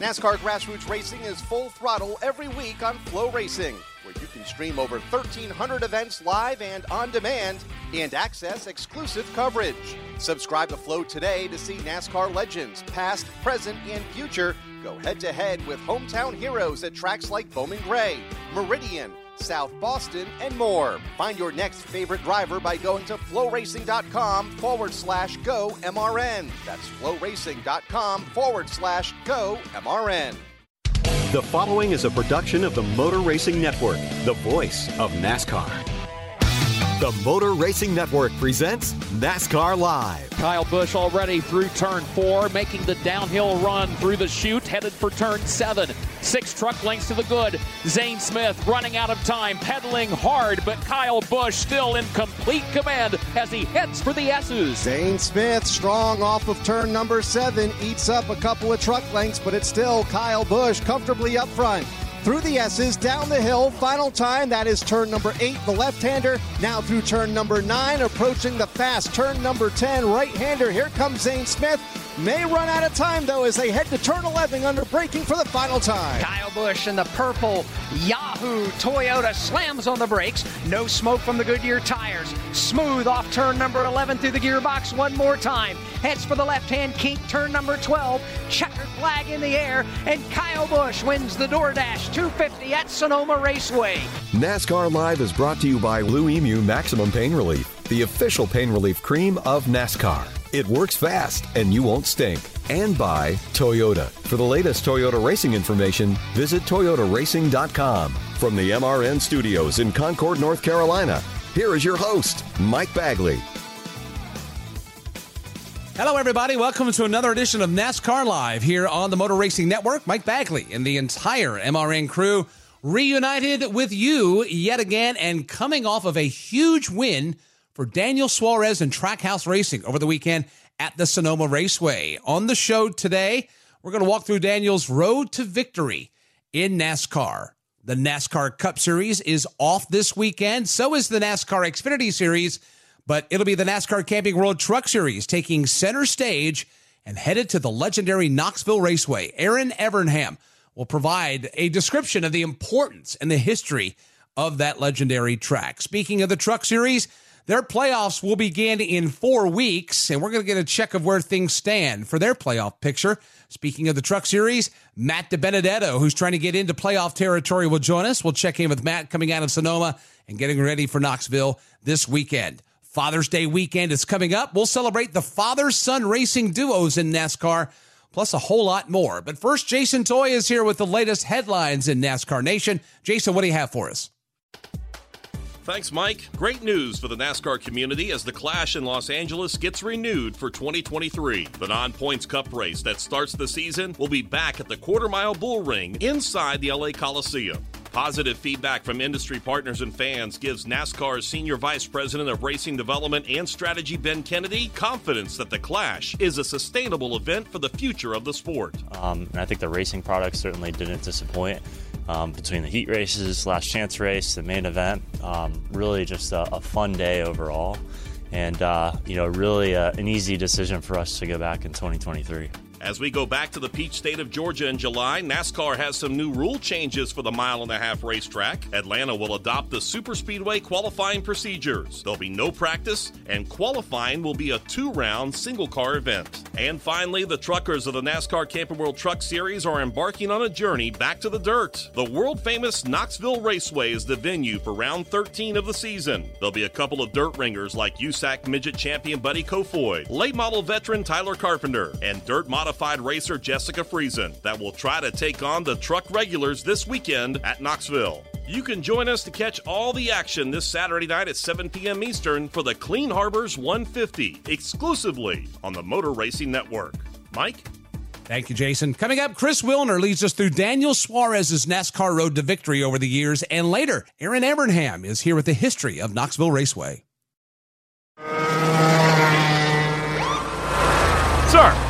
NASCAR Grassroots Racing is full throttle every week on FloRacing, where you can stream over 1,300 events live and on demand and access exclusive coverage. Subscribe to Flow today to see NASCAR legends, past, present, and future, go head to head with hometown heroes at tracks like Bowman Gray, Meridian, South Boston, and more. Find your next favorite driver by going to flowracing.com forward slash go MRN. That's flowracing.com forward slash go MRN. The following is a production of the Motor Racing Network, the voice of NASCAR. The Motor Racing Network presents NASCAR Live. Kyle Busch already through turn four, making the downhill run through the chute, headed for turn seven. Six truck lengths to the good. Zane Smith running out of time, pedaling hard, but Kyle Busch still in complete command as he heads for the S's. Zane Smith strong off of turn number seven, eats up a couple of truck lengths, but it's still Kyle Busch comfortably up front through the S's, down the hill. Final time, that is turn number eight, the left hander. Now through turn number nine, approaching the fast turn number 10, right hander. Here comes Zane Smith. May run out of time though as they head to turn 11 under braking for the final time. Kyle Busch in the purple Yahoo Toyota slams on the brakes. No smoke from the Goodyear tires. Smooth off turn number 11 through the gearbox one more time. Heads for the left hand kink, turn number 12. Checkered flag in the air, and Kyle Busch wins the DoorDash 250 at Sonoma Raceway. NASCAR Live is brought to you by Blue Emu Maximum Pain Relief, the official pain relief cream of NASCAR. It works fast and you won't stink. And by Toyota. For the latest Toyota racing information, visit toyotaracing.com. From the MRN studios in Concord, North Carolina, here is your host, Mike Bagley. Hello, everybody. Welcome to another edition of NASCAR Live here on the Motor Racing Network. Mike Bagley and the entire MRN crew reunited with you yet again and coming off of a huge win for Daniel Suarez and Trackhouse Racing over the weekend at the Sonoma Raceway. On the show today, we're going to walk through Daniel's road to victory in NASCAR. The NASCAR Cup Series is off this weekend. So is the NASCAR Xfinity Series, but it'll be the NASCAR Camping World Truck Series taking center stage and headed to the legendary Knoxville Raceway. Erin Evernham will provide a description of the importance and the history of that legendary track. Speaking of the Truck Series, their playoffs will begin in four weeks, and we're going to get a check of where things stand for their playoff picture. Speaking of the Truck Series, Matt DiBenedetto, who's trying to get into playoff territory, will join us. We'll check in with Matt coming out of Sonoma and getting ready for Knoxville this weekend. Father's Day weekend is coming up. We'll celebrate the father son racing duos in NASCAR, plus a whole lot more. But first, Jason Toy is here with the latest headlines in NASCAR Nation. Jason, what do you have for us? Thanks, Mike. Great news for the NASCAR community as the Clash in Los Angeles gets renewed for 2023. The Non Points Cup race that starts the season will be back at the Quarter Mile Bull Ring inside the LA Coliseum. Positive feedback from industry partners and fans gives NASCAR's Senior Vice President of Racing Development and Strategy, Ben Kennedy, confidence that the Clash is a sustainable event for the future of the sport. Um, and I think the racing product certainly didn't disappoint. Um, between the heat races, last chance race, the main event, um, really just a, a, fun day overall, and uh, you know, really uh, an easy decision for us to go back in 2023. As we go back to the peach state of Georgia in July, NASCAR has some new rule changes for the mile and a half racetrack. Atlanta will adopt the superspeedway qualifying procedures. There'll be no practice, and qualifying will be a two round single car event. And finally, the truckers of the NASCAR Camping World Truck Series are embarking on a journey back to the dirt. The world famous Knoxville Raceway is the venue for round 13 of the season. There'll be a couple of dirt ringers like USAC midget champion Buddy Kofoid, late model veteran Tyler Carpenter, and dirt modified racer Jessica Friesen that will try to take on the truck regulars this weekend at Knoxville. You can join us to catch all the action this Saturday night at 7 p.m. Eastern for the Clean Harbors 150 exclusively on the Motor Racing Network. Mike? Thank you, Jason. Coming up, Chris Wilner leads us through Daniel Suarez's NASCAR road to victory over the years. And later, Erin Evernham is here with the history of Knoxville Raceway. Sir,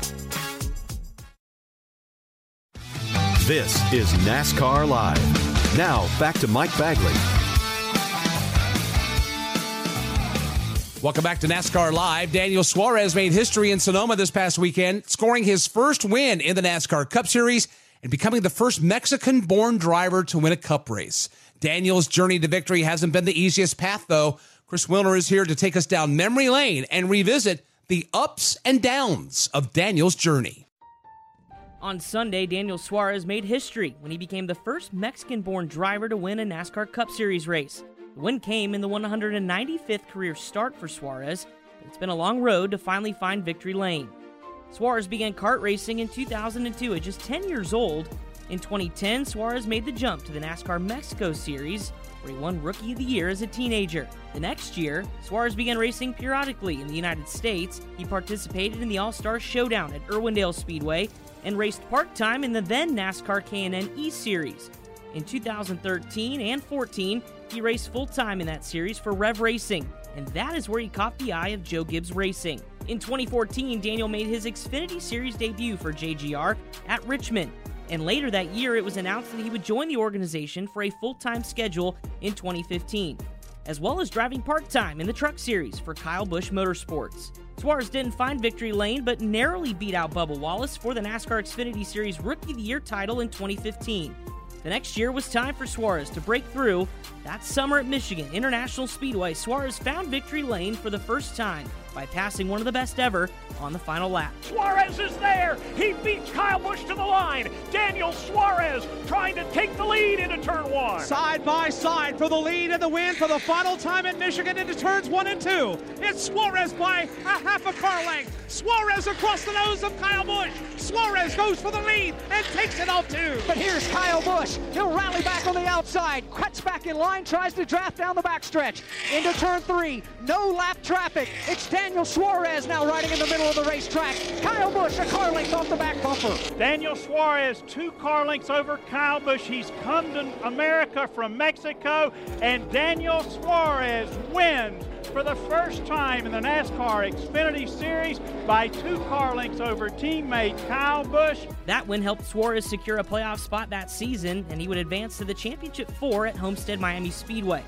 This is NASCAR Live. Now, back to Mike Bagley. Welcome back to NASCAR Live. Daniel Suarez made history in Sonoma this past weekend, scoring his first win in the NASCAR Cup Series and becoming the first Mexican born driver to win a cup race. Daniel's journey to victory hasn't been the easiest path, though. Chris Wilner is here to take us down memory lane and revisit the ups and downs of Daniel's journey. On Sunday, Daniel Suarez made history when he became the first Mexican born driver to win a NASCAR Cup Series race. The win came in the 195th career start for Suarez, but it's been a long road to finally find victory lane. Suarez began kart racing in 2002 at just 10 years old. In 2010, Suarez made the jump to the NASCAR Mexico Series, where he won Rookie of the Year as a teenager. The next year, Suarez began racing periodically in the United States. He participated in the All-Star Showdown at Irwindale Speedway and raced part-time in the then NASCAR K&N E Series. In 2013 and 14, he raced full-time in that series for Rev Racing, and that is where he caught the eye of Joe Gibbs Racing. In 2014, Daniel made his Xfinity Series debut for JGR at Richmond, and later that year it was announced that he would join the organization for a full-time schedule in 2015, as well as driving part-time in the Truck Series for Kyle Busch Motorsports. Suarez didn't find victory lane, but narrowly beat out Bubba Wallace for the NASCAR Xfinity Series Rookie of the Year title in 2015. The next year was time for Suarez to break through. That summer at Michigan International Speedway, Suarez found victory lane for the first time by passing one of the best ever on the final lap. Suarez is there. He beats Kyle Busch to the line. Daniel Suarez trying to take the lead into turn one. Side by side for the lead and the win for the final time at Michigan into turns one and two. It's Suarez by a half a car length. Suarez across the nose of Kyle Busch. Suarez goes for the lead and takes it all two. But here's Kyle Busch. He'll rally back on the outside, cuts back in line, tries to draft down the backstretch. Into turn three. No lap traffic. It's Daniel Suarez now riding in the middle of the racetrack. Kyle Busch a car length off the back bumper. Daniel Suarez, two car lengths over Kyle Busch. He's come to America from Mexico, and Daniel Suarez wins for the first time in the NASCAR Xfinity Series by two car lengths over teammate Kyle Busch. That win helped Suarez secure a playoff spot that season, and he would advance to the championship four at Homestead Miami Speedway.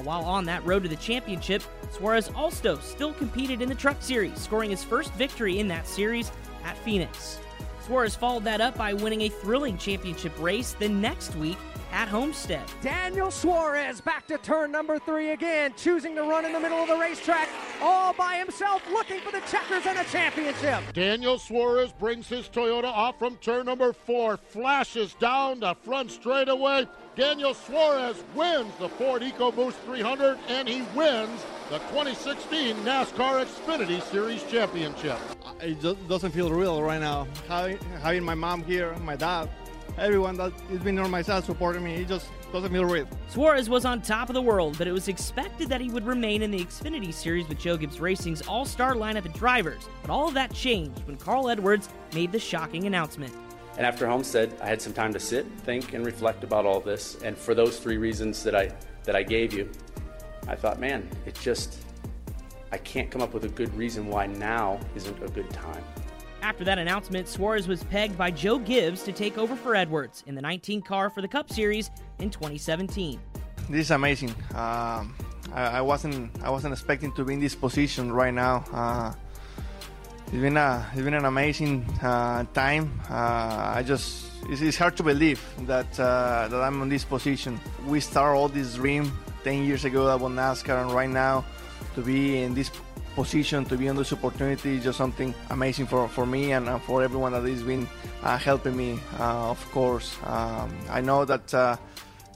Now, while on that road to the championship, Suarez also still competed in the Truck Series, scoring his first victory in that series at Phoenix. Suarez followed that up by winning a thrilling championship race the next week at Homestead. Daniel Suarez back to turn number three again, choosing to run in the middle of the racetrack all by himself, looking for the checkers and a championship. Daniel Suarez brings his Toyota off from turn number four, flashes down the front straightaway. Daniel Suarez wins the Ford EcoBoost 300 and he wins the 2016 NASCAR Xfinity Series Championship. Uh, it just doesn't feel real right now. Having, having my mom here, my dad, everyone that has been on my side supporting me, it just doesn't feel real. Suarez was on top of the world, but it was expected that he would remain in the Xfinity Series with Joe Gibbs Racing's all-star lineup of drivers. But all of that changed when Carl Edwards made the shocking announcement. And after Homestead, I had some time to sit, think, and reflect about all this. And for those three reasons that I that I gave you, I thought, man, it just I can't come up with a good reason why now isn't a good time. After that announcement, Suarez was pegged by Joe Gibbs to take over for Edwards in the 19 car for the Cup Series in 2017. This is amazing. Um, I, I, wasn't I wasn't expecting to be in this position right now. Uh, it's been a it's been an amazing uh, time. Uh, I just it's, it's, hard to believe that uh, that I'm in this position. We started all this dream 10 years ago about NASCAR, and right now to be in this position, to be on this opportunity, is just something amazing for, for me and for everyone that has been uh, helping me. Uh, of course, um, I know that uh,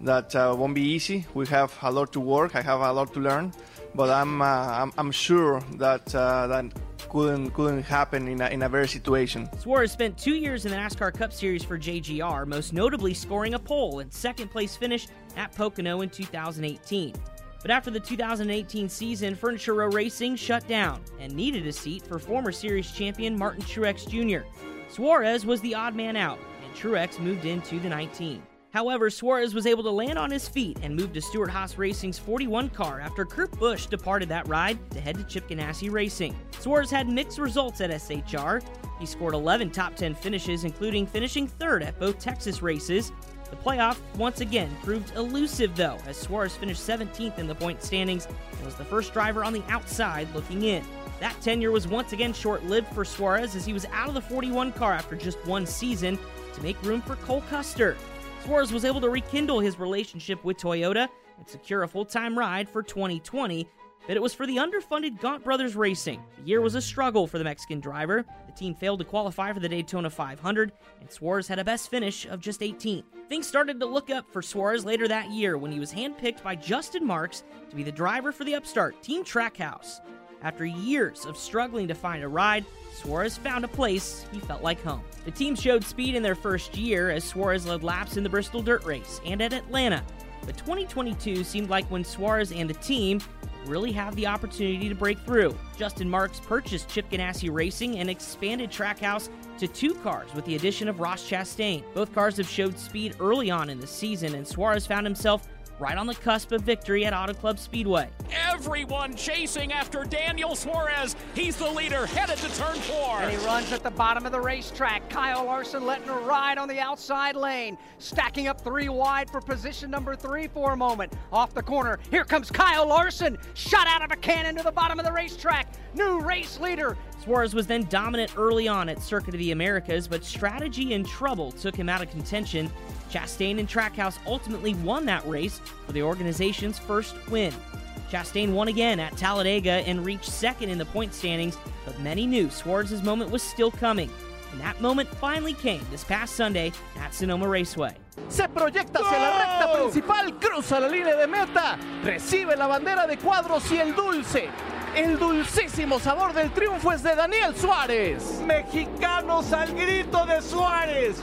that won't be easy. We have a lot to work. I have a lot to learn, but I'm I'm, I'm, sure that that couldn't couldn't happen in a, in a very situation. Suarez spent two years in the NASCAR Cup Series for JGR, most notably scoring a pole and second place finish at Pocono in 2018. But after the 2018 season, Furniture Row Racing shut down and needed a seat for former series champion Martin Truex Jr. Suarez was the odd man out, and Truex moved into the 19. However, Suarez was able to land on his feet and move to Stewart-Haas Racing's 41 car after Kurt Busch departed that ride to head to Chip Ganassi Racing. Suarez had mixed results at SHR. He scored 11 top 10 finishes, including finishing third at both Texas races. The playoff once again proved elusive, though, as Suarez finished 17th in the point standings and was the first driver on the outside looking in. That tenure was once again short lived for Suarez as he was out of the 41 car after just one season to make room for Cole Custer. Suarez was able to rekindle his relationship with Toyota and secure a full time ride for 2020, but it was for the underfunded Gaunt Brothers Racing. The year was a struggle for the Mexican driver. The team failed to qualify for the Daytona 500, and Suarez had a best finish of just 18th. Things started to look up for Suarez later that year when he was handpicked by Justin Marks to be the driver for the upstart Team Trackhouse. After years of struggling to find a ride, Suarez found a place he felt like home. The team showed speed in their first year as Suarez led laps in the Bristol Dirt Race and at Atlanta. But 2022 seemed like when Suarez and the team really have the opportunity to break through. Justin Marks purchased Chip Ganassi Racing and expanded Trackhouse to two cars with the addition of Ross Chastain. Both cars have showed speed early on in the season, and Suarez found himself right on the cusp of victory at Auto Club Speedway. Everyone chasing after Daniel Suarez. He's the leader, headed to turn four. And he runs at the bottom of the racetrack. Kyle Larson letting her ride on the outside lane, stacking up three wide for position number three for a moment. Off the corner, here comes Kyle Larson, shot out of a cannon to the bottom of the racetrack. New race leader. Suarez was then dominant early on at Circuit of the Americas, but strategy and trouble took him out of contention Chastain and Trackhouse ultimately won that race for the organization's first win. Chastain won again at Talladega and reached second in the point standings, but many knew Suarez's moment was still coming. And that moment finally came this past Sunday at Sonoma Raceway. Se proyecta hacia la recta principal, cruza la línea de meta, recibe la bandera de cuadros y el dulce. El dulcísimo sabor del triunfo es de Daniel Suárez. Mexicanos al grito de Suárez.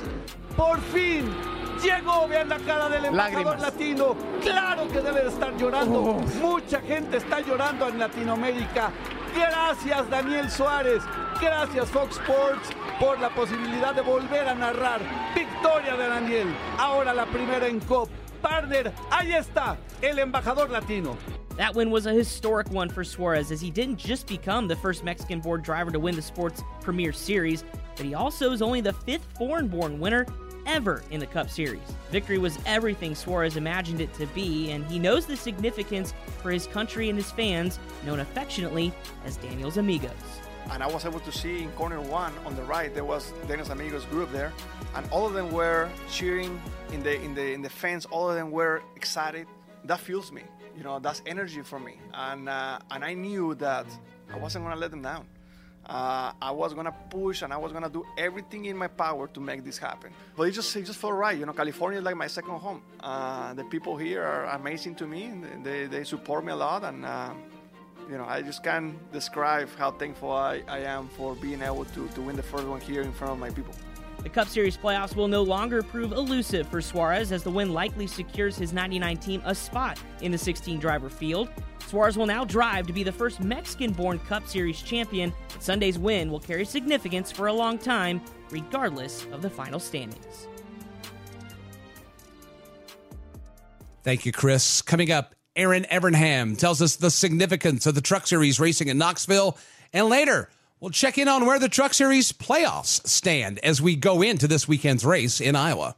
Por fin Llegó, vean la cara del embajador latino. Claro que debe de estar llorando. Mucha gente está llorando en Latinoamérica. Gracias, Daniel Suárez. Gracias, Fox Sports, por la posibilidad de volver a narrar. Victoria de Daniel. Ahora la primera en COP. Partner, ahí está, el embajador latino. That win was a historic one for Suarez as he didn't just become the first Mexican born driver to win the sport's premier series, but he also is only the fifth foreign born winner ever in the Cup Series. Victory was everything Suarez imagined it to be, and he knows the significance for his country and his fans, known affectionately as Daniel's Amigos. And I was able to see in corner one on the right there was Daniel's Amigos group there, and all of them were cheering in the in the in the fans. All of them were excited. That fuels me. You know, that's energy for me, and uh, and I knew that I wasn't gonna let them down uh, I was gonna push and I was gonna do everything in my power to make this happen. But it just it just felt right. You know, California is like my second home. Uh, the people here are amazing to me. They, they support me a lot, and uh, you know, I just can't describe how thankful I, I am for being able to, to win the first one here in front of my people. The Cup Series playoffs will no longer prove elusive for Suarez as the win likely secures his 99 team a spot in the 16 driver field. Suarez will now drive to be the first Mexican born Cup Series champion. Sunday's win will carry significance for a long time, regardless of the final standings. Thank you, Chris. Coming up, Erin Evernham tells us the significance of the Truck Series racing in Knoxville. And later, we'll check in on where the Truck Series playoffs stand as we go into this weekend's race in Iowa.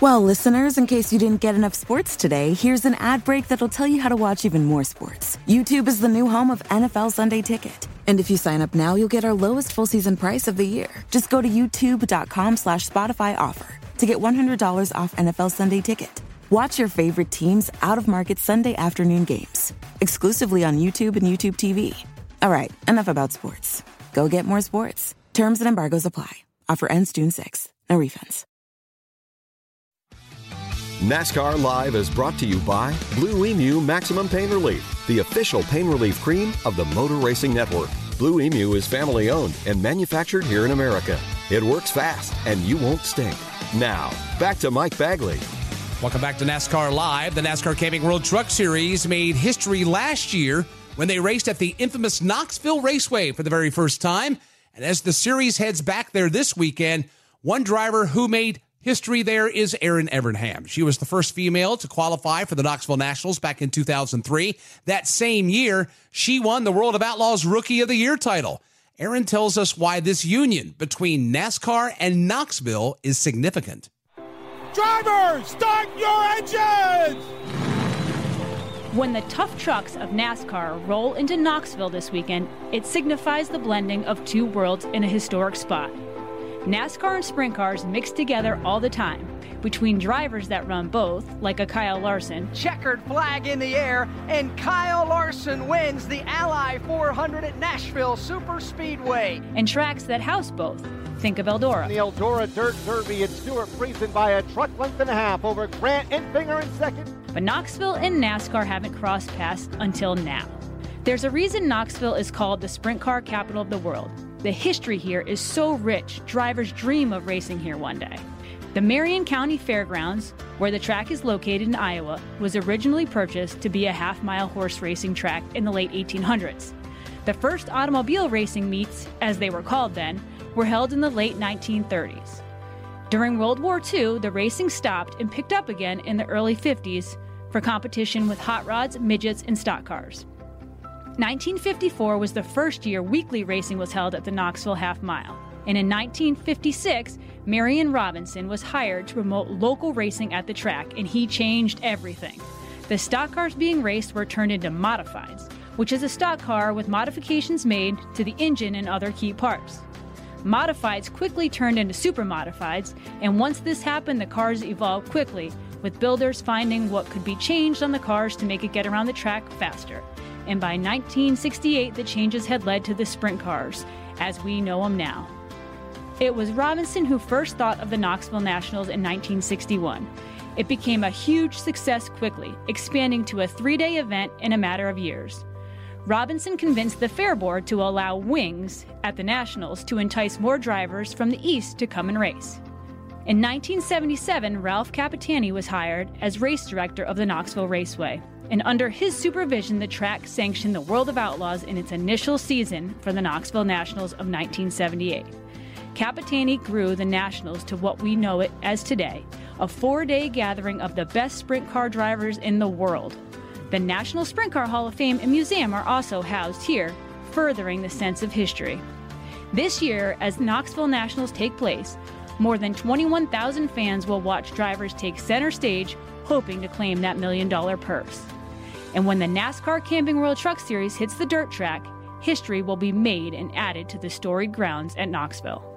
Well, listeners, in case you didn't get enough sports today, here's an ad break that'll tell you how to watch even more sports. YouTube is the new home of NFL Sunday Ticket. And if you sign up now, you'll get our lowest full season price of the year. Just go to youtube.com slash Spotify offer to get $100 off NFL Sunday Ticket. Watch your favorite teams out of market Sunday afternoon games, exclusively on YouTube and YouTube TV. All right, enough about sports. Go get more sports. Terms and embargoes apply. Offer ends June 6. No refunds. NASCAR Live is brought to you by Blue Emu Maximum Pain Relief, the official pain relief cream of the Motor Racing Network. Blue Emu is family owned and manufactured here in America. It works fast and you won't stink. Now, back to Mike Bagley. Welcome back to NASCAR Live. The NASCAR Camping World Truck Series made history last year when they raced at the infamous Knoxville Raceway for the very first time. And as the series heads back there this weekend, one driver who made history there is Erin Evernham. She was the first female to qualify for the Knoxville Nationals back in 2003. That same year, she won the World of Outlaws Rookie of the Year title. Erin tells us why this union between NASCAR and Knoxville is significant. Drivers, start your engines! When the tough trucks of NASCAR roll into Knoxville this weekend, it signifies the blending of two worlds in a historic spot. NASCAR and sprint cars mix together all the time between drivers that run both, like a Kyle Larson. Checkered flag in the air, and Kyle Larson wins the Ally 400 at Nashville Super Speedway. And tracks that house both. Think of Eldora. The Eldora Dirt Derby and Stewart Friesen by a truck length and a half over Grant Enfinger in second. But Knoxville and NASCAR haven't crossed paths until now. There's a reason Knoxville is called the sprint car capital of the world. The history here is so rich, drivers dream of racing here one day. The Marion County Fairgrounds, where the track is located in Iowa, was originally purchased to be a half mile horse racing track in the late 1800s. The first automobile racing meets, as they were called then, were held in the late 1930s. During World War II, the racing stopped and picked up again in the early 50s for competition with hot rods, midgets, and stock cars. 1954 was the first year weekly racing was held at the Knoxville Half Mile. And in 1956, Marion Robinson was hired to promote local racing at the track, and he changed everything. The stock cars being raced were turned into modifieds, which is a stock car with modifications made to the engine and other key parts. Modifieds quickly turned into super modifieds, and once this happened, the cars evolved quickly, with builders finding what could be changed on the cars to make it get around the track faster. And by 1968, the changes had led to the sprint cars, as we know them now. It was Robinson who first thought of the Knoxville Nationals in 1961. It became a huge success quickly, expanding to a three day event in a matter of years. Robinson convinced the Fair Board to allow wings at the Nationals to entice more drivers from the East to come and race. In 1977, Ralph Capitani was hired as race director of the Knoxville Raceway, and under his supervision, the track sanctioned the World of Outlaws in its initial season for the Knoxville Nationals of 1978. Capitani grew the Nationals to what we know it as today a four day gathering of the best sprint car drivers in the world. The National Sprint Car Hall of Fame and Museum are also housed here, furthering the sense of history. This year, as Knoxville Nationals take place, more than 21,000 fans will watch drivers take center stage, hoping to claim that million dollar purse. And when the NASCAR Camping World Truck Series hits the dirt track, history will be made and added to the storied grounds at Knoxville.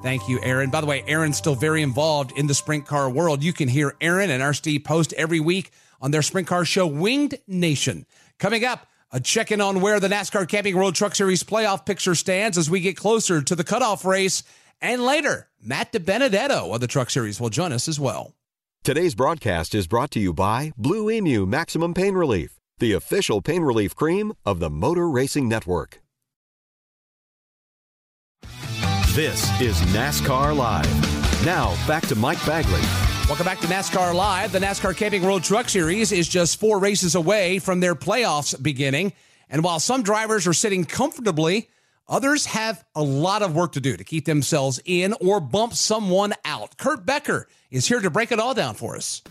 Thank you, Erin. By the way, Erin's still very involved in the sprint car world. You can hear Erin and our Steve post every week on their sprint car show, Winged Nation. Coming up, a check in on where the NASCAR Camping World Truck Series playoff picture stands as we get closer to the cutoff race. And later, Matt DiBenedetto of the Truck Series will join us as well. Today's broadcast is brought to you by Blue Emu Maximum Pain Relief, the official pain relief cream of the Motor Racing Network. This is NASCAR Live. Now, back to Mike Bagley. Welcome back to NASCAR Live. The NASCAR Camping World Truck Series is just four races away from their playoffs beginning. And while some drivers are sitting comfortably, others have a lot of work to do to keep themselves in or bump someone out. Kurt Becker is here to break it all down for us.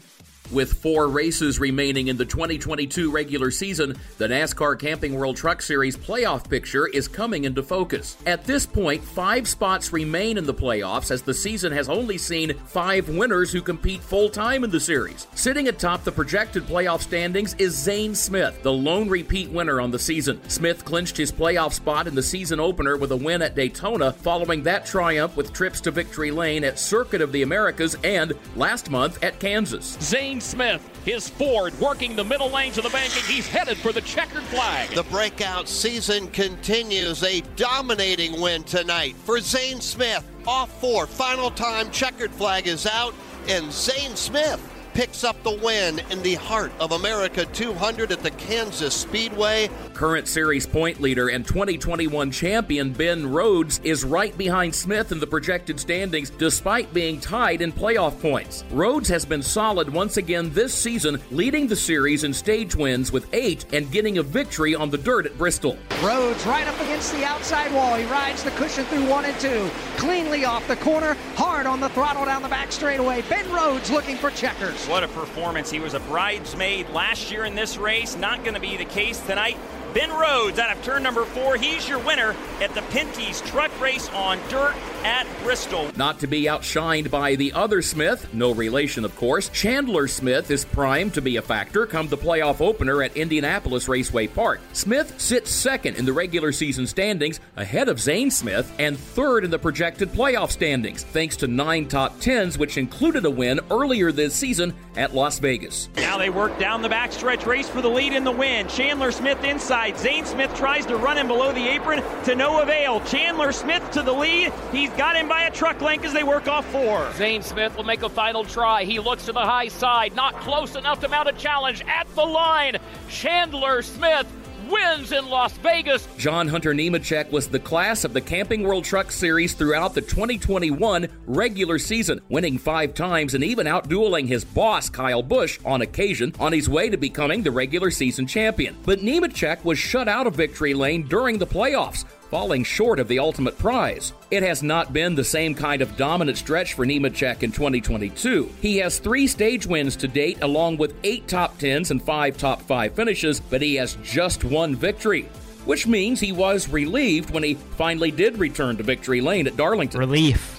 With four races remaining in the 2022 regular season, the NASCAR Camping World Truck Series playoff picture is coming into focus. At this point, five spots remain in the playoffs as the season has only seen five winners who compete full time in the series. Sitting atop the projected playoff standings is Zane Smith, the lone repeat winner on the season. Smith clinched his playoff spot in the season opener with a win at Daytona, following that triumph with trips to Victory Lane at Circuit of the Americas and last month at Kansas. Zane Smith, his Ford working the middle lanes of the banking. He's headed for the checkered flag. The breakout season continues. A dominating win tonight for Zane Smith. Off four. Final time checkered flag is out, and Zane Smith picks up the win in the heart of America 200 at the Kansas Speedway. Current series point leader and 2021 champion Ben Rhodes is right behind Smith in the projected standings despite being tied in playoff points. Rhodes has been solid once again this season, leading the series in stage wins with eight and getting a victory on the dirt at Bristol. Rhodes right up against the outside wall. He rides the cushion through one and two. Cleanly off the corner, hard on the throttle down the back straightaway. Ben Rhodes looking for checkers. What a performance. He was a bridesmaid last year in this race. Not going to be the case tonight. Ben Rhodes out of turn number four. He's your winner at the Pinty's truck race on dirt at Bristol. Not to be outshined by the other Smith, no relation of course, Chandler Smith is primed to be a factor come the playoff opener at Indianapolis Raceway Park. Smith sits second in the regular season standings ahead of Zane Smith and third in the projected playoff standings, thanks to nine top tens, which included a win earlier this season at Las Vegas. Now they work down the backstretch race for the lead in the win. Chandler Smith inside. Zane Smith tries to run him below the apron to no avail. Chandler Smith to the lead. He's got him by a truck length as they work off four. Zane Smith will make a final try. He looks to the high side, not close enough to mount a challenge at the line. Chandler Smith wins in Las Vegas. John Hunter Nemechek was the class of the Camping World Truck Series throughout the 2021 regular season, winning five times and even outdueling his boss, Kyle Busch, on occasion on his way to becoming the regular season champion. But Nemechek was shut out of victory lane during the playoffs, falling short of the ultimate prize. It has not been the same kind of dominant stretch for Nemechek in 2022. He has three stage wins to date, along with eight top tens and five top five finishes, but he has just one victory. Which means he was relieved when he finally did return to victory lane at Darlington. Relief.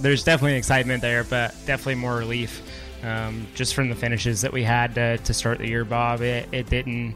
There's definitely excitement there, but definitely more relief. Um, just from the finishes that we had to, to start the year, Bob, it, it didn't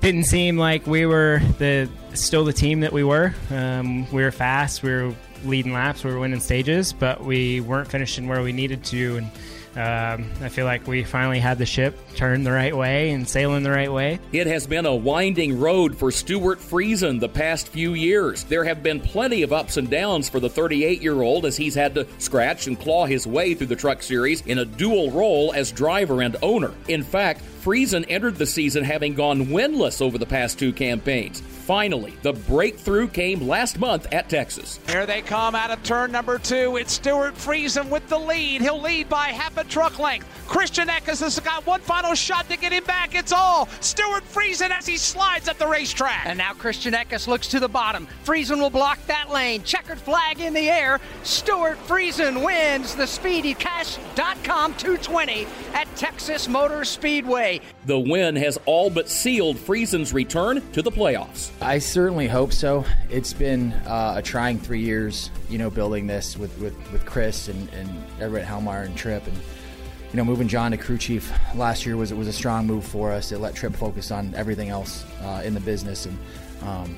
didn't seem like we were the still the team that we were. Um, we were fast, we were leading laps, we were winning stages, but we weren't finishing where we needed to. And um, I feel like we finally had the ship turned the right way and sailing the right way. It has been a winding road for Stewart Friesen the past few years. There have been plenty of ups and downs for the 38 year old as he's had to scratch and claw his way through the truck series in a dual role as driver and owner. In fact, Friesen entered the season having gone winless over the past two campaigns. Finally, the breakthrough came last month at Texas. Here they come out of turn number two. It's Stewart Friesen with the lead. He'll lead by half a truck length. Christian Eckes has got one final shot to get him back. It's all Stewart Friesen as he slides up the racetrack. And now Christian Eckes looks to the bottom. Friesen will block that lane. Checkered flag in the air. Stewart Friesen wins the SpeedyCash.com 220 at Texas Motor Speedway. The win has all but sealed Friesen's return to the playoffs. I certainly hope so. It's been uh, a trying three years, you know, building this with, with, with Chris and, and everybody at Halmar and Trip. And, you know, moving John to crew chief last year was, was a strong move for us. It let Trip focus on everything else uh, in the business and, um,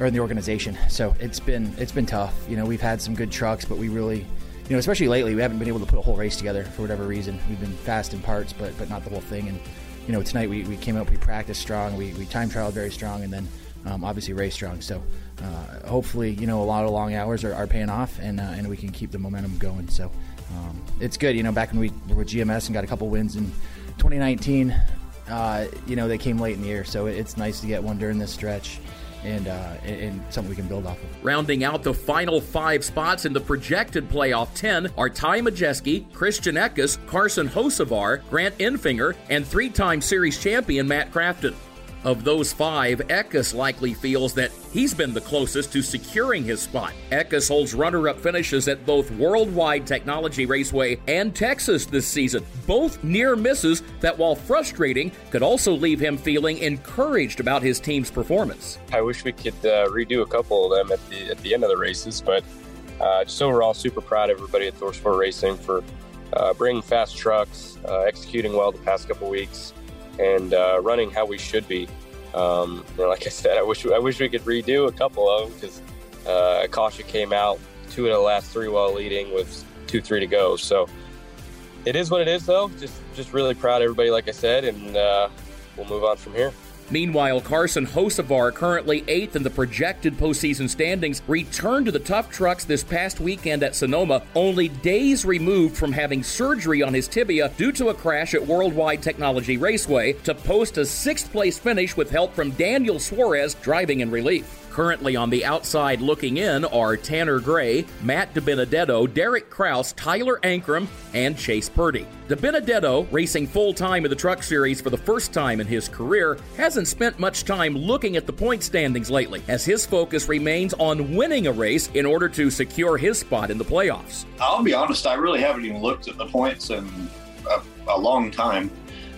or in the organization. So it's been, it's been tough. You know, we've had some good trucks, but we really, you know, especially lately, we haven't been able to put a whole race together for whatever reason. We've been fast in parts, but, but not the whole thing. And, you know, tonight we, we came out, we practiced strong, we, we time trialed very strong, and then um, obviously race strong. So uh, hopefully, you know, a lot of long hours are, are paying off, and uh, and we can keep the momentum going. So um, it's good. You know, back when we were with GMS and got a couple wins in 2019, uh, you know, they came late in the year, so it's nice to get one during this stretch. And, uh, and, something we can build off of. Rounding out the final five spots in the projected playoff 10 are Ty Majeski, Christian Eckes, Carson Hocevar, Grant Enfinger, and three time series champion Matt Crafton. Of those five, Eckes likely feels that he's been the closest to securing his spot. Eckes holds runner up finishes at both Worldwide Technology Raceway and Texas this season, both near misses that, while frustrating, could also leave him feeling encouraged about his team's performance. I wish we could uh, redo a couple of them at the, at the end of the races, but uh, just overall, super proud of everybody at ThorSport Racing for uh, bringing fast trucks, uh, executing well the past couple weeks and uh, running how we should be. Um, you know, like I said, I wish I wish we could redo a couple of them because uh, Akasha came out two of the last three while leading with two three to go. So it is what it is, though. Just just really proud of everybody, like I said, and uh, we'll move on from here. Meanwhile, Carson Hocevar, currently eighth in the projected postseason standings, returned to the tough trucks this past weekend at Sonoma, only days removed from having surgery on his tibia due to a crash at Worldwide Technology Raceway to post a sixth place finish with help from Daniel Suarez driving in relief. Currently on the outside looking in are Tanner Gray, Matt DiBenedetto, Derek Kraus, Tyler Ankrum, and Chase Purdy. DiBenedetto, racing full time in the Truck Series for the first time in his career, hasn't spent much time looking at the point standings lately, as his focus remains on winning a race in order to secure his spot in the playoffs. I'll be honest, I really haven't even looked at the points in a, a long time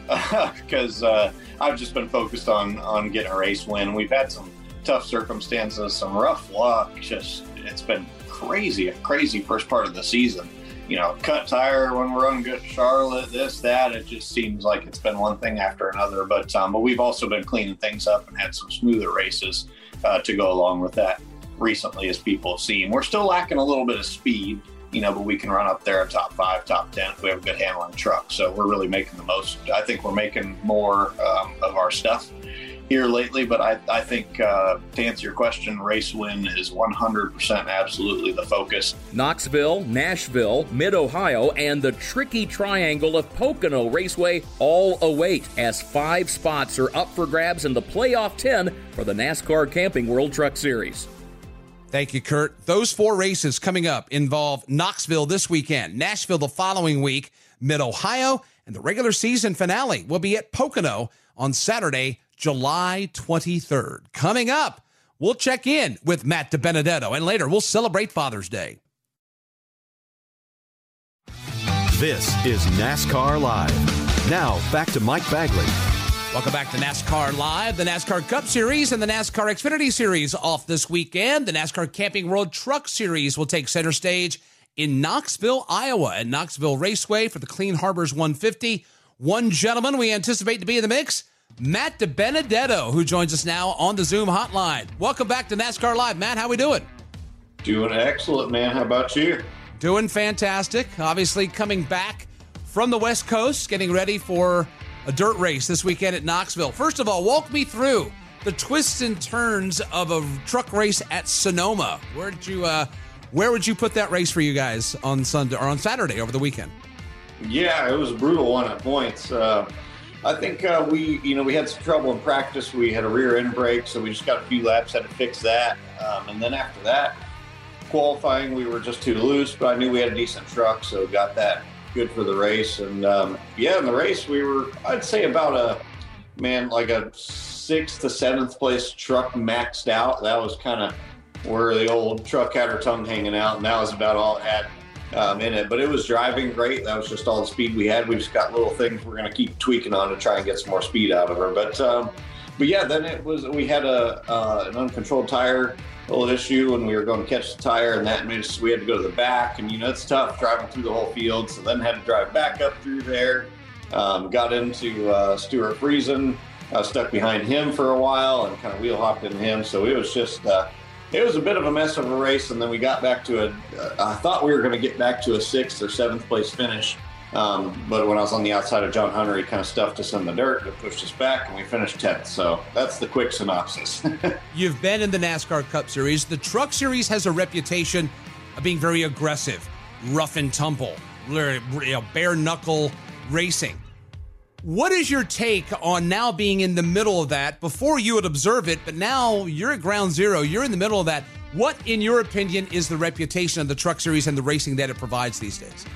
because uh, I've just been focused on on getting a race win. We've had some tough circumstances, some rough luck. Just it's been crazy, a crazy first part of the season. You know, cut tire when we're on good Charlotte, this, that. It just seems like it's been one thing after another. But um, but we've also been cleaning things up and had some smoother races uh, to go along with that recently, as people have seen. We're still lacking a little bit of speed, you know, but we can run up there at top five, top ten if we have a good the truck. So we're really making the most. I think we're making more um, of our stuff here lately, but I, I think uh, to answer your question, race win is 100% absolutely the focus. Knoxville, Nashville, Mid Ohio, and the tricky triangle of Pocono Raceway all await as five spots are up for grabs in the playoff 10 for the NASCAR Camping World Truck Series. Thank you, Kurt. Those four races coming up involve Knoxville this weekend, Nashville the following week, Mid Ohio, and the regular season finale will be at Pocono on Saturday, July 23rd. Coming up, we'll check in with Matt DiBenedetto, and later we'll celebrate Father's Day. This is NASCAR Live. Now, back to Mike Bagley. Welcome back to NASCAR Live. The NASCAR Cup Series and the NASCAR Xfinity Series off this weekend. The NASCAR Camping World Truck Series will take center stage in Knoxville, Iowa, at Knoxville Raceway for the Clean Harbors 150. One gentleman we anticipate to be in the mix Matt DiBenedetto, who joins us now on the Zoom hotline. Welcome back to NASCAR Live. Matt, how are we doing? Doing excellent, man. How about you? Doing fantastic. Obviously, coming back from the West Coast, getting ready for a dirt race this weekend at Knoxville. First of all, walk me through the twists and turns of a truck race at Sonoma. Where did you, uh, where would you put that race for you guys on Sunday or on Saturday over the weekend? Yeah, it was a brutal one at points. Uh, I think uh, we, you know, we had some trouble in practice. We had a rear end brake, so we just got a few laps, had to fix that. Um, and then after that, qualifying, we were just too loose, but I knew we had a decent truck, so got that good for the race. And um, yeah, in the race, we were, I'd say, about a man, like a sixth to seventh place truck maxed out. That was kind of where the old truck had her tongue hanging out, and that was about all it had um, in it. But it was driving great. That was just all the speed we had. We just got little things we're going to keep tweaking on to try and get some more speed out of her. But um, but yeah, then it was we had a uh, an uncontrolled tire little issue when we were going to catch the tire, and that means we had to go to the back. And you know it's tough driving through the whole field. So then had to drive back up through there. Um, got into uh, Stewart Friesen. I stuck behind him for a while and kind of wheel hopped in him. So it was just uh, it was a bit of a mess of a race, and then we got back to a. Uh, I thought we were going to get back to a sixth or seventh place finish, um, but when I was on the outside of John Hunter, he kind of stuffed us in the dirt and pushed us back, and we finished tenth. So that's the quick synopsis. You've been in the NASCAR Cup Series. The Truck Series has a reputation of being very aggressive, rough and tumble, bare knuckle racing. What is your take on now being in the middle of that? Before you would observe it, but now you're at ground zero. You're in the middle of that. What, in your opinion, is the reputation of the Truck Series and the racing that it provides these days?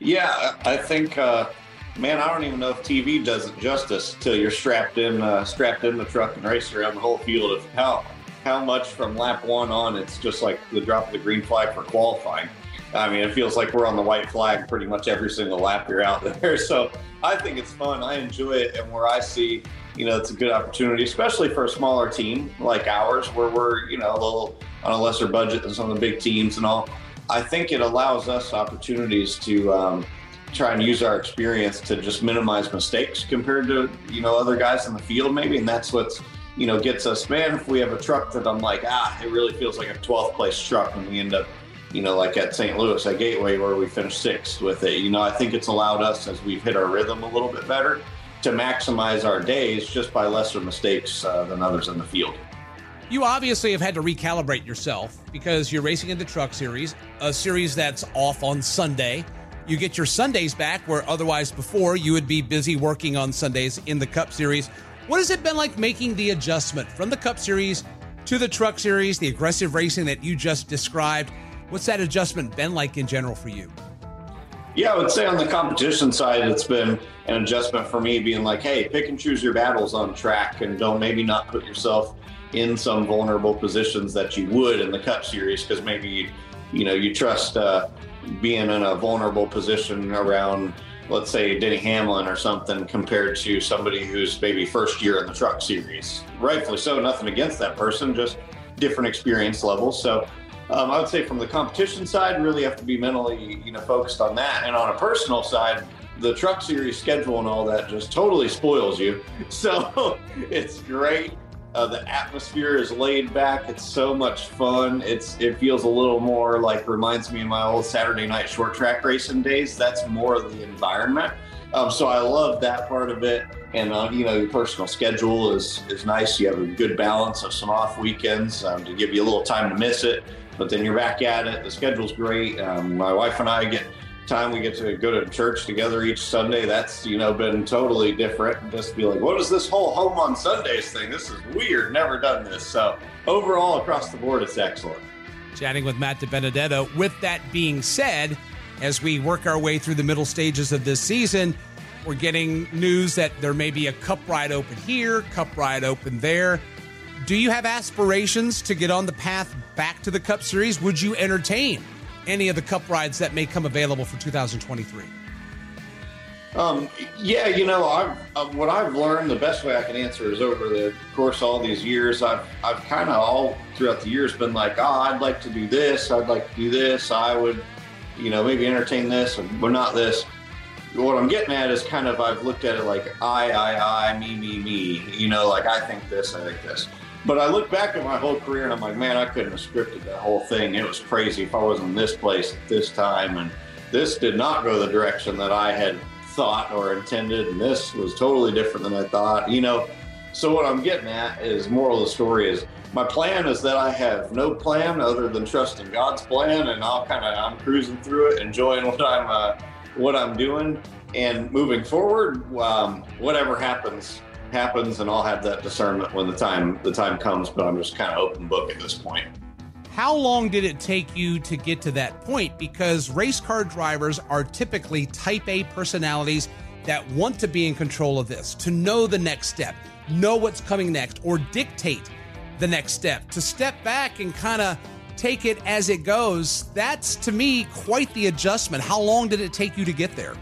Yeah, I think, uh, man, I don't even know if TV does it justice till you're strapped in, uh, strapped in the truck and race around the whole field of how how much from lap one on it's just like the drop of the green flag for qualifying. I mean, it feels like we're on the white flag pretty much every single lap you're out there. So I think it's fun. I enjoy it, and where I see, you know, it's a good opportunity, especially for a smaller team like ours, where we're, you know, a little on a lesser budget than some of the big teams and all. I think it allows us opportunities to um, try and use our experience to just minimize mistakes compared to you know other guys in the field, maybe, and that's what's you know gets us. Man, if we have a truck that I'm like, ah, it really feels like a 12th place truck, and we end up you know, like at St. Louis at Gateway where we finished sixth with it. You know, I think it's allowed us as we've hit our rhythm a little bit better to maximize our days just by lesser mistakes uh, than others in the field. You obviously have had to recalibrate yourself because you're racing in the truck series, a series that's off on Sunday. You get your Sundays back where otherwise before you would be busy working on Sundays in the Cup series. What has it been like making the adjustment from the Cup series to the truck series, the aggressive racing that you just described? What's that adjustment been like in general for you? Yeah, I would say on the competition side, it's been an adjustment for me being like, hey, pick and choose your battles on track and don't maybe not put yourself in some vulnerable positions that you would in the Cup Series because maybe you, you know you trust uh, being in a vulnerable position around, let's say Denny Hamlin or something, compared to somebody who's maybe first year in the Truck Series. Rightfully so, nothing against that person, just different experience levels. So um, I would say from the competition side, really have to be mentally, you know, focused on that. And on a personal side, the truck series schedule and all that just totally spoils you. So it's great. Uh, the atmosphere is laid back. It's so much fun. It's it feels a little more like reminds me of my old Saturday night short track racing days. That's more of the environment. Um, so I love that part of it. And uh, you know, your personal schedule is is nice. You have a good balance of some off weekends um, to give you a little time to miss it but then you're back at it. The schedule's great. Um, my wife and I get time we get to go to church together each Sunday. That's you know been totally different. Just be like, what is this whole home on Sundays thing? This is weird. Never done this. So overall, across the board, it's excellent. Chatting with Matt DiBenedetto. With that being said, as we work our way through the middle stages of this season, we're getting news that there may be a cup ride open here, cup ride open there. Do you have aspirations to get on the path back to the Cup Series? Would you entertain any of the Cup rides that may come available for 2023? Um, yeah, you know, I've, uh, what I've learned, the best way I can answer is over the course all these years, I've, I've kind of all throughout the years been like, oh, I'd like to do this, I'd like to do this, I would, you know, maybe entertain this, but not this. What I'm getting at is kind of I've looked at it like I, I, I, me, me, me. You know, like I think this, I think this. But I look back at my whole career and I'm like, man, I couldn't have scripted that whole thing. It was crazy if I wasn't in this place at this time. And this did not go the direction that I had thought or intended. And this was totally different than I thought. You know, so what I'm getting at is moral of the story is my plan is that I have no plan other than trusting God's plan, and I'll kind of I'm cruising through it, enjoying what I'm uh, what I'm doing, and moving forward. Um, whatever happens, happens, and I'll have that discernment when the time the time comes. But I'm just kind of open book at this point. How long did it take you to get to that point? Because race car drivers are typically type A personalities that want to be in control of this, to know the next step, know what's coming next, or dictate the next step. To step back and kind of take it as it goes, that's to me quite the adjustment. How long did it take you to get there?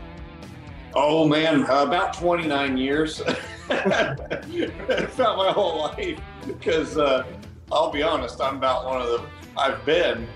Oh man, uh, about 29 years. about my whole life because uh, I'll be honest, I'm about one of the I've been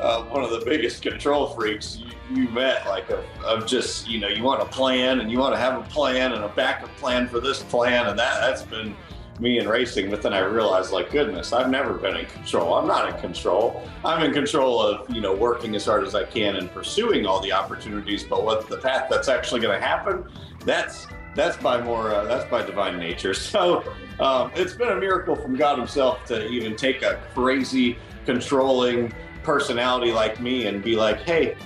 uh, one of the biggest control freaks you, you met. Like of, just you know you want a plan and you want to have a plan and a backup plan for this plan and that that's been me in racing. But then I realized, like goodness, I've never been in control. I'm not in control. I'm in control of you know working as hard as I can and pursuing all the opportunities. But what the path that's actually going to happen, that's that's by more uh, that's by divine nature. So um, it's been a miracle from God Himself to even take a crazy, controlling personality like me and be like, hey,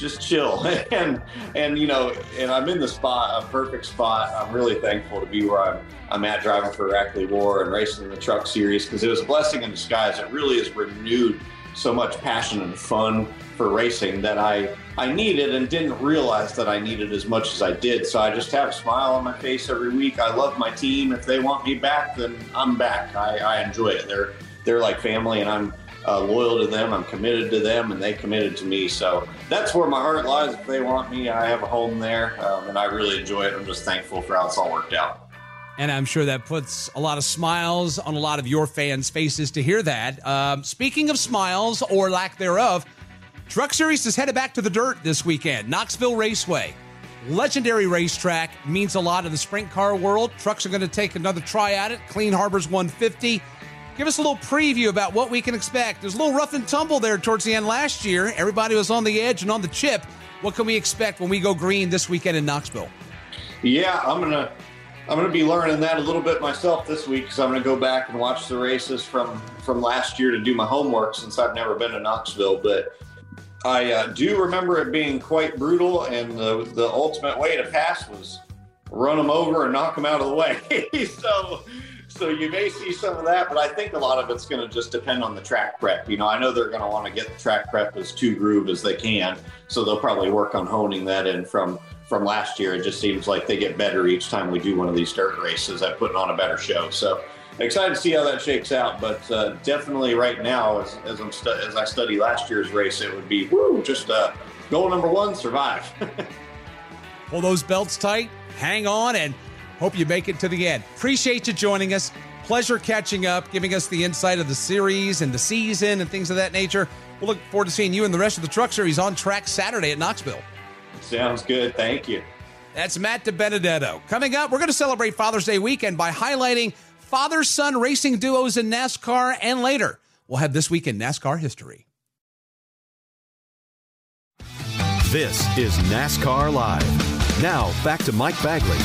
just chill. And and you know and i'm in the spot a perfect spot. I'm really thankful to be where i'm i'm at driving for Rackley WAR and racing in the truck series because it was a blessing in disguise. It really has renewed so much passion and fun for racing that i i needed and didn't realize that i needed as much as i did. So i just have a smile on my face every week. I love my team. If they want me back then i'm back. I, I enjoy it. They're they're like family and i'm uh, loyal to them. I'm committed to them, and they committed to me. So that's where my heart lies. If they want me, I have a home there, um, and I really enjoy it. I'm just thankful for how it's all worked out. And I'm sure that puts a lot of smiles on a lot of your fans' faces to hear that. Um, speaking of smiles or lack thereof, Truck Series is headed back to the dirt this weekend. Knoxville Raceway. Legendary racetrack means a lot in the sprint car world. Trucks are going to take another try at it. Clean Harbors 150 give us a little preview about what we can expect. There's a little rough and tumble there towards the end last year. Everybody was on the edge and on the chip. What can we expect when we go green this weekend in Knoxville? Yeah, I'm gonna I'm gonna be learning that a little bit myself this week because I'm gonna go back and watch the races from from last year to do my homework since I've never been to Knoxville. But I uh, do remember it being quite brutal, and the the ultimate way to pass was run them over and knock them out of the way. so so you may see some of that, but I think a lot of it's going to just depend on the track prep. You know, I know they're going to want to get the track prep as two groove as they can, so they'll probably work on honing that in from from last year. It just seems like they get better each time we do one of these dirt races at putting on a better show. So excited to see how that shakes out, but uh, definitely right now, as, as, I'm stu- as I study last year's race, it would be woo, just uh, goal number one, survive. Pull those belts tight, hang on, and Hope you make it to the end. Appreciate you joining us. Pleasure catching up, giving us the insight of the series and the season and things of that nature. We'll look forward to seeing you and the rest of the truck series on track Saturday at Knoxville. Sounds good. Thank you. That's Matt DiBenedetto. Coming up, we're going to celebrate Father's Day weekend by highlighting father son racing duos in NASCAR, and later, we'll have this week in NASCAR history. This is NASCAR Live. Now, back to Mike Bagley.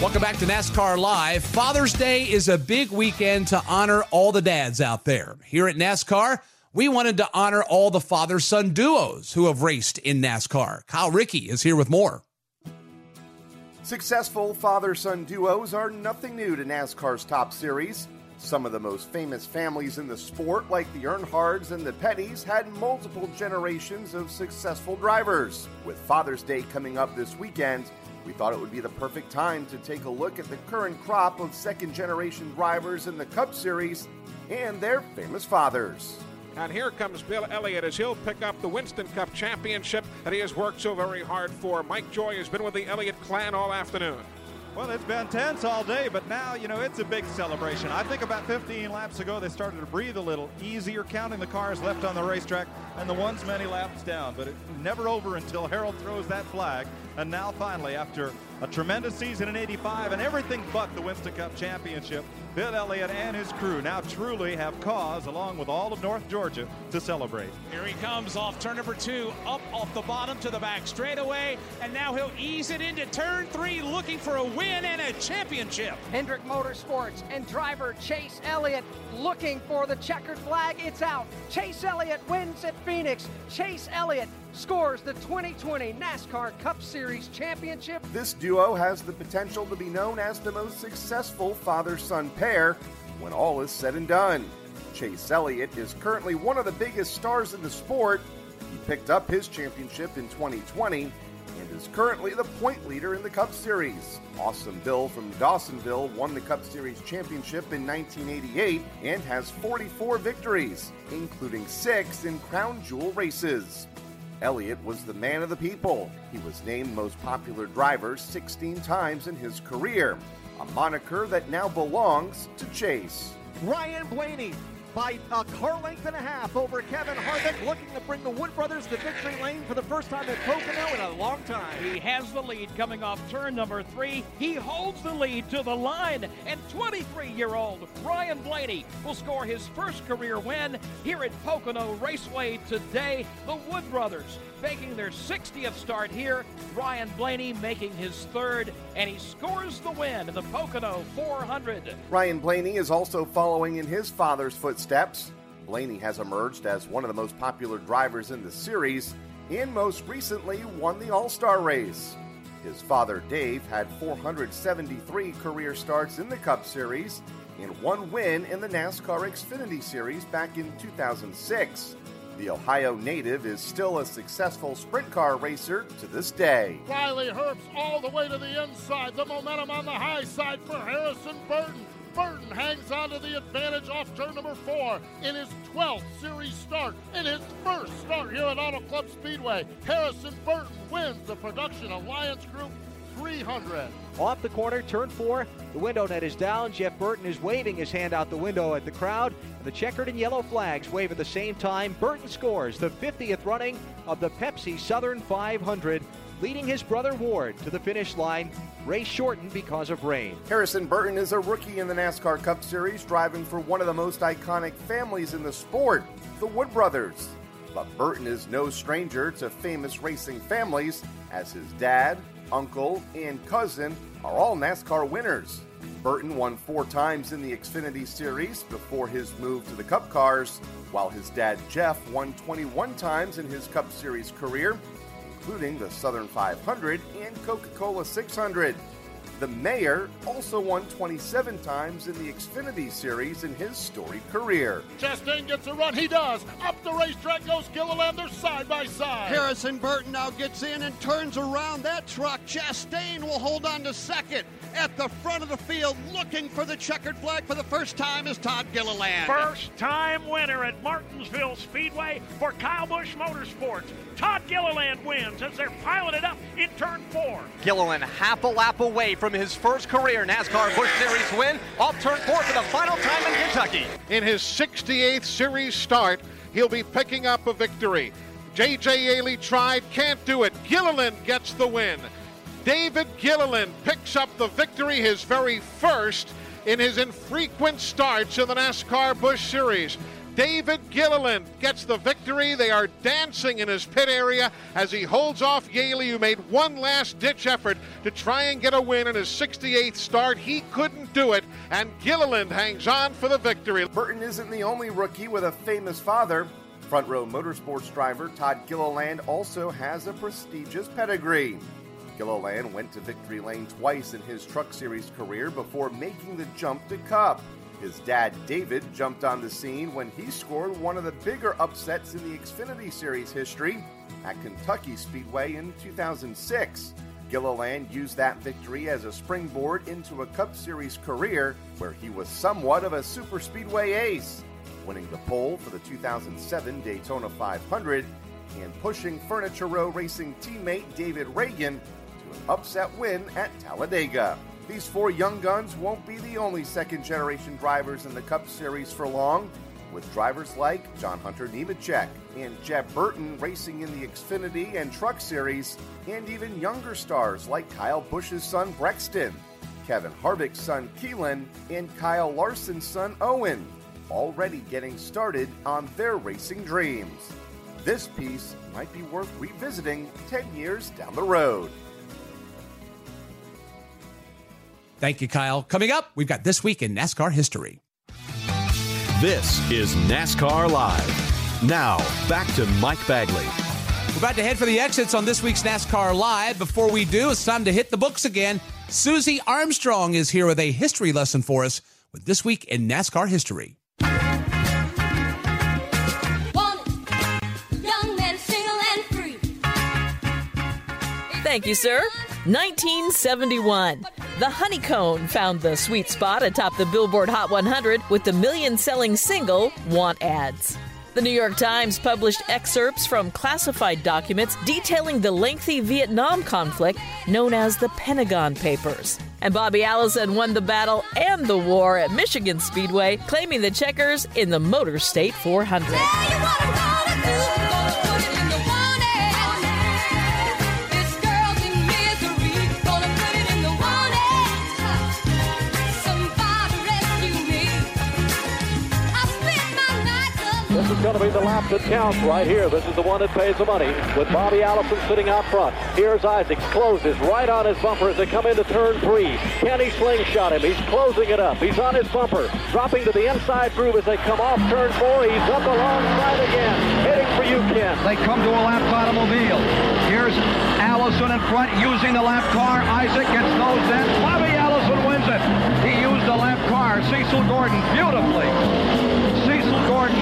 Welcome back to NASCAR Live. Father's Day is a big weekend to honor all the dads out there. Here at NASCAR, we wanted to honor all the father son duos who have raced in NASCAR. Kyle Rickey is here with more. Successful father son duos are nothing new to NASCAR's top series. Some of the most famous families in the sport, like the Earnhardts and the Pettys, had multiple generations of successful drivers. With Father's Day coming up this weekend, we thought it would be the perfect time to take a look at the current crop of second generation drivers in the Cup Series and their famous fathers. And here comes Bill Elliott as he'll pick up the Winston Cup championship that he has worked so very hard for. Mike Joy has been with the Elliott clan all afternoon. Well, it's been tense all day, but now, you know, it's a big celebration. I think about 15 laps ago, they started to breathe a little easier, counting the cars left on the racetrack and the ones many laps down. But it never over until Harold throws that flag. And now, finally, after a tremendous season in 85 and everything but the Winston Cup Championship, Bill Elliott and his crew now truly have cause, along with all of North Georgia, to celebrate. Here he comes off turn number two, up off the bottom to the back straightaway, and now he'll ease it into turn three, looking for a win and a championship. Hendrick Motorsports and driver Chase Elliott looking for the checkered flag. It's out. Chase Elliott wins at Phoenix. Chase Elliott scores the 2020 NASCAR Cup Series championship. This duo has the potential to be known as the most successful father son pair when all is said and done. Chase Elliott is currently one of the biggest stars in the sport. He picked up his championship in 2020 and is currently the point leader in the Cup Series. Awesome Bill from Dawsonville won the Cup Series championship in 1988 and has 44 victories, including six in Crown Jewel races. Elliott was the man of the people. He was named most popular driver 16 times in his career, a moniker that now belongs to Chase. Ryan Blaney by a car length and a half over Kevin Harvick, looking to bring the Wood brothers to victory lane for the first time at Pocono in a long time. He has the lead coming off turn number three. He holds the lead to the line, and 23-year-old Ryan Blaney will score his first career win here at Pocono Raceway today. The Wood brothers making their 60th start here. Ryan Blaney making his third, and he scores the win in the Pocono 400. Ryan Blaney is also following in his father's footsteps. Blaney has emerged as one of the most popular drivers in the series and most recently won the All Star race. His father, Dave, had 473 career starts in the Cup Series and one win in the NASCAR Xfinity Series back in 2006. The Ohio native is still a successful sprint car racer to this day. Riley Herbst all the way to the inside. The momentum on the high side for Harrison Burton. Burton hangs on to the advantage off turn number four in his 12th series start. In his first start here at Auto Club Speedway, Harrison Burton wins the Production Alliance Group 300. Off the corner, turn four. The window net is down. Jeff Burton is waving his hand out the window at the crowd. The checkered and yellow flags wave at the same time. Burton scores the 50th running of the Pepsi Southern 500, leading his brother Ward to the finish line. Race shortened because of rain. Harrison Burton is a rookie in the NASCAR Cup Series, driving for one of the most iconic families in the sport, the Wood Brothers. But Burton is no stranger to famous racing families, as his dad, uncle, and cousin are all NASCAR winners. Burton won four times in the Xfinity Series before his move to the Cup cars, while his dad Jeff won 21 times in his Cup Series career, including the Southern 500 and Coca Cola 600. The mayor also won 27 times in the Xfinity Series in his storied career. Chastain gets a run. He does. Up the racetrack goes Gilliland. They're side by side. Harrison Burton now gets in and turns around that truck. Chastain will hold on to second. At the front of the field, looking for the checkered flag for the first time, is Todd Gilliland. First time winner at Martinsville Speedway for Kyle Busch Motorsports. Todd Gilliland wins as they're piling it up in turn four. Gilliland half a lap away from his first career NASCAR Busch Series win, off turn four for the final time in Kentucky. In his 68th series start, he'll be picking up a victory. J.J. Yeley tried, can't do it. Gilliland gets the win. David Gilliland picks up the victory, his very first in his infrequent starts in the NASCAR Busch Series. David Gilliland gets the victory. They are dancing in his pit area as he holds off Yeley, who made one last ditch effort to try and get a win in his 68th start. He couldn't do it, and Gilliland hangs on for the victory. Burton isn't the only rookie with a famous father. Front row motorsports driver Todd Gilliland also has a prestigious pedigree. Gilliland went to victory lane twice in his Truck Series career before making the jump to Cup. His dad, David, jumped on the scene when he scored one of the bigger upsets in the Xfinity Series history at Kentucky Speedway in 2006. Gilliland used that victory as a springboard into a Cup Series career where he was somewhat of a super speedway ace, winning the pole for the 2007 Daytona 500 and pushing Furniture Row Racing teammate David Ragan to an upset win at Talladega. These four young guns won't be the only second generation drivers in the Cup Series for long, with drivers like John Hunter Nemechek and Jeb Burton racing in the Xfinity and Truck Series, and even younger stars like Kyle Busch's son Brexton, Kevin Harvick's son Keelan, and Kyle Larson's son Owen, already getting started on their racing dreams. This piece might be worth revisiting 10 years down the road. Thank you, Kyle. Coming up, we've got This Week in NASCAR History. This is NASCAR Live. Now, back to Mike Bagley. We're about to head for the exits on this week's NASCAR Live. Before we do, it's time to hit the books again. Susie Armstrong is here with a history lesson for us with This Week in NASCAR History. One young men single and free. Thank you, sir. 1971. The Honey Cone found the sweet spot atop the Billboard Hot 100 with the million selling single Want Ads. The New York Times published excerpts from classified documents detailing the lengthy Vietnam conflict known as the Pentagon Papers. And Bobby Allison won the battle and the war at Michigan Speedway, claiming the checkers in the Motor State 400. Going to be the lap that counts right here. This is the one that pays the money with Bobby Allison sitting out front. Here's Isaacs, closes right on his bumper as they come into turn three. Can he slingshot him? He's closing it up. He's on his bumper, dropping to the inside groove as they come off turn four. He's up alongside again, heading for you, Ken. They come to a lap automobile. Here's Allison in front using the lap car. Isaac gets nosed in. Bobby Allison wins it. He used the lap car. Cecil Gordon beautifully.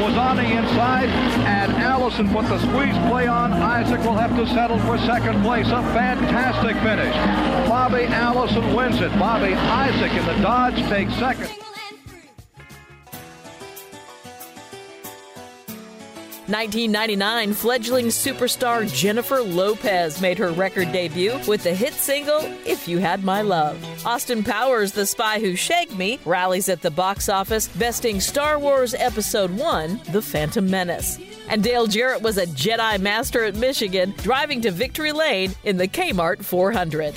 Was on the inside, and Allison put the squeeze play on. Isaac will have to settle for second place. A fantastic finish. Bobby Allison wins it. Bobby Isaac in the Dodge takes second. 1999 fledgling superstar Jennifer Lopez made her record debut with the hit single If You Had My Love. Austin Powers, The Spy Who Shagged Me, rallies at the box office, besting Star Wars Episode 1 The Phantom Menace. And Dale Jarrett was a Jedi Master at Michigan, driving to Victory Lane in the Kmart 400.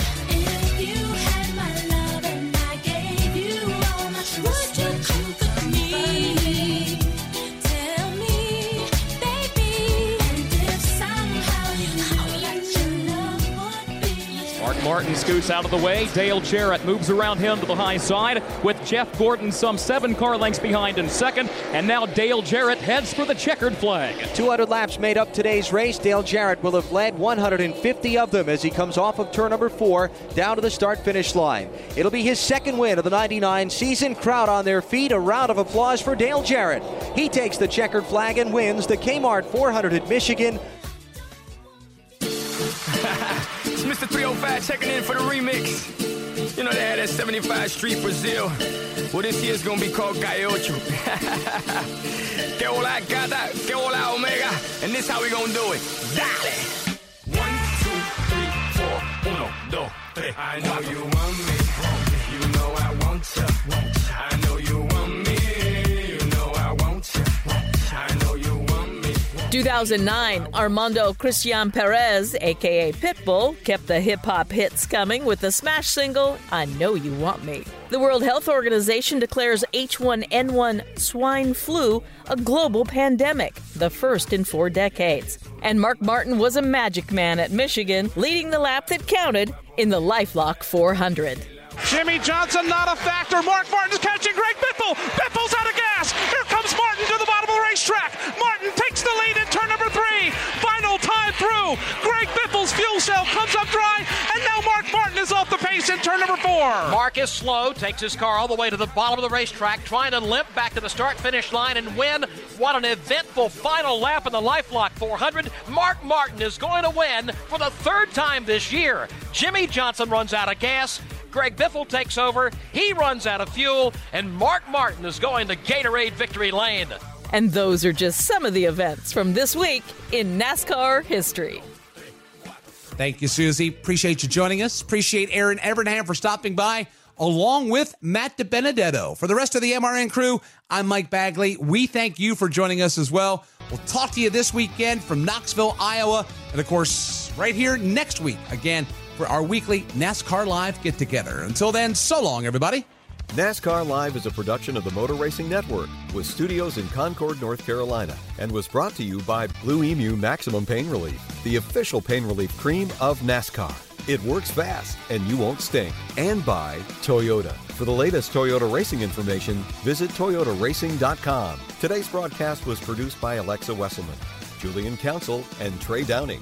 Martin scoots out of the way. Dale Jarrett moves around him to the high side with Jeff Gordon some seven car lengths behind in second. And now Dale Jarrett heads for the checkered flag. 200 laps made up today's race. Dale Jarrett will have led 150 of them as he comes off of turn number four down to the start finish line. It'll be his second win of the 99 season. Crowd on their feet. A round of applause for Dale Jarrett. He takes the checkered flag and wins the Kmart 400 at Michigan. It's Mr. 305 checking in for the remix. You know, they had that 75 Street Brazil. Well, this year's gonna be called Calle Ocho. que hola gata, que hola omega. And this how we gonna do it. Dale! One, two, three, four, uno, dos, tres. I know you want me. You know I want you. I 2009, Armando Christian Perez, aka Pitbull, kept the hip hop hits coming with the smash single, I Know You Want Me. The World Health Organization declares H1N1 swine flu a global pandemic, the first in four decades. And Mark Martin was a magic man at Michigan, leading the lap that counted in the Lifelock 400. Jimmie Johnson not a factor. Mark Martin's catching Greg Biffle. Biffle's out of gas. Here comes Martin to the bottom of the racetrack. Martin takes the lead in turn number three. Final time through. Greg Biffle's fuel cell comes up dry, and now Mark Martin is off the pace in turn number four. Mark is slow, takes his car all the way to the bottom of the racetrack, trying to limp back to the start finish line and win. What an eventful final lap in the Lifelock 400. Mark Martin is going to win for the third time this year. Jimmie Johnson runs out of gas. Greg Biffle takes over. He runs out of fuel, and Mark Martin is going to Gatorade Victory Lane. And those are just some of the events from this week in NASCAR history. Thank you, Susie. Appreciate you joining us. Appreciate Erin Evernham for stopping by, along with Matt DiBenedetto. For the rest of the MRN crew, I'm Mike Bagley. We thank you for joining us as well. We'll talk to you this weekend from Knoxville, Iowa, and of course, right here next week again for our weekly NASCAR Live get together. Until then, so long, everybody. NASCAR Live is a production of the Motor Racing Network with studios in Concord, North Carolina, and was brought to you by Blue Emu Maximum Pain Relief, the official pain relief cream of NASCAR. It works fast and you won't stink. And by Toyota. For the latest Toyota racing information, visit toyotaracing.com. Today's broadcast was produced by Alexa Wesselman, Julian Council, and Trey Downing.